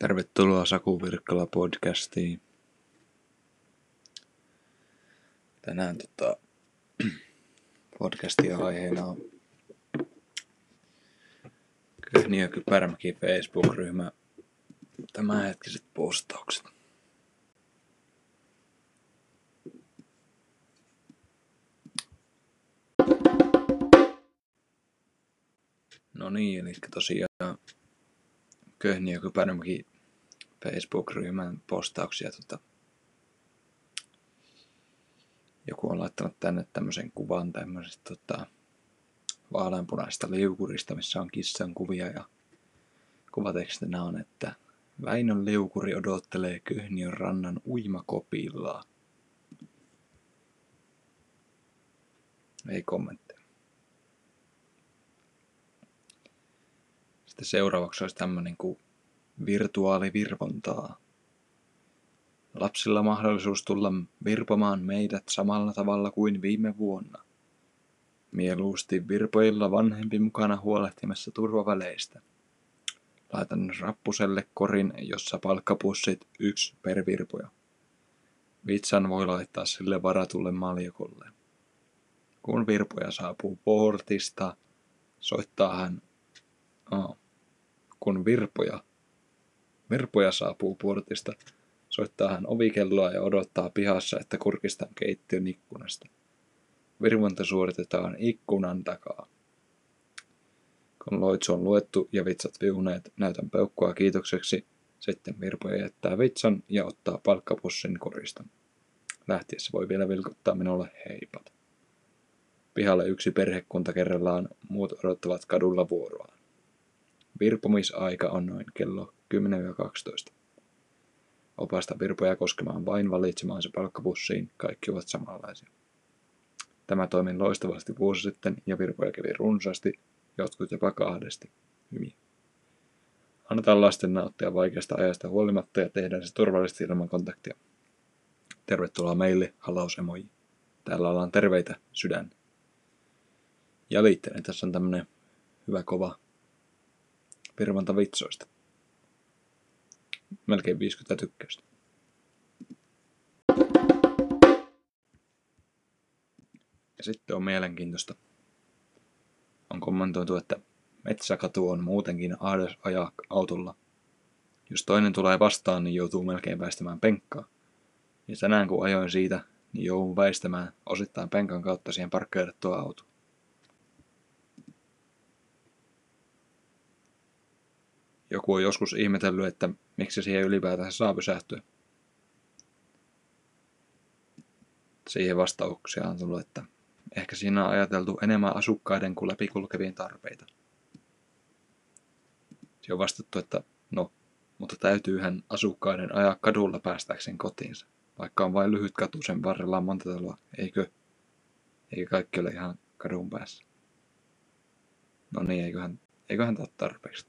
Tervetuloa Saku Virkkala podcastiin. Tänään tota, podcastin aiheena on Köhniö Kypärämäki Facebook-ryhmä tämänhetkiset postaukset. No niin, eli tosiaan Köhniö Kypärämäki Facebook-ryhmän postauksia. Tota, joku on laittanut tänne tämmöisen kuvan tämmöisestä tota, vaaleanpunaista liukurista, missä on kissan kuvia ja kuvatekstinä on, että Väinön liukuri odottelee Köhniön rannan uimakopillaa. Ei kommentteja. Sitten seuraavaksi olisi tämmöinen kuin virtuaalivirvontaa. Lapsilla mahdollisuus tulla virpomaan meidät samalla tavalla kuin viime vuonna. Mieluusti virpoilla vanhempi mukana huolehtimassa turvaväleistä. Laitan rappuselle korin, jossa palkkapussit yksi per virpoja. Vitsan voi laittaa sille varatulle maljakolle. Kun virpoja saapuu portista, soittaa hän... Oh. Kun virpoja Virpoja saapuu portista. Soittaa hän ovikelloa ja odottaa pihassa, että kurkistaan keittiön ikkunasta. Virvonta suoritetaan ikkunan takaa. Kun loitsu on luettu ja vitsat viuneet, näytän peukkua kiitokseksi. Sitten Virpoja jättää vitsan ja ottaa palkkapussin korista. Lähtiessä voi vielä vilkuttaa minulle heipat. Pihalle yksi perhekunta kerrallaan, muut odottavat kadulla vuoroaan. Virpomisaika on noin kello 10-12. Opasta virpoja koskemaan vain valitsemaansa palkkapussiin, kaikki ovat samanlaisia. Tämä toimi loistavasti vuosi sitten ja virpoja kävi runsaasti, jotkut jopa kahdesti. Hyviä. Annetaan lasten nauttia vaikeasta ajasta huolimatta ja tehdään se turvallisesti ilman kontaktia. Tervetuloa meille, halausemoji. Täällä ollaan terveitä sydän. Ja liitteenä tässä on tämmönen hyvä kova virvanta vitsoista melkein 50 tykkäystä. Ja sitten on mielenkiintoista. On kommentoitu, että metsäkatu on muutenkin ahdas ajaa autolla. Jos toinen tulee vastaan, niin joutuu melkein väistämään penkkaa. Ja tänään kun ajoin siitä, niin joudun väistämään osittain penkan kautta siihen parkkeerattua autoa. Joku on joskus ihmetellyt, että miksi siihen ylipäätään saa pysähtyä. Siihen vastauksia on tullut, että ehkä siinä on ajateltu enemmän asukkaiden kuin läpikulkevien tarpeita. Se on vastattu, että no, mutta täytyyhän asukkaiden ajaa kadulla päästäkseen kotiinsa. Vaikka on vain lyhyt katu, sen varrella on monta taloa, eikö? Eikö kaikki ole ihan kadun päässä? No niin, eiköhän, eiköhän tämä tarpeeksi.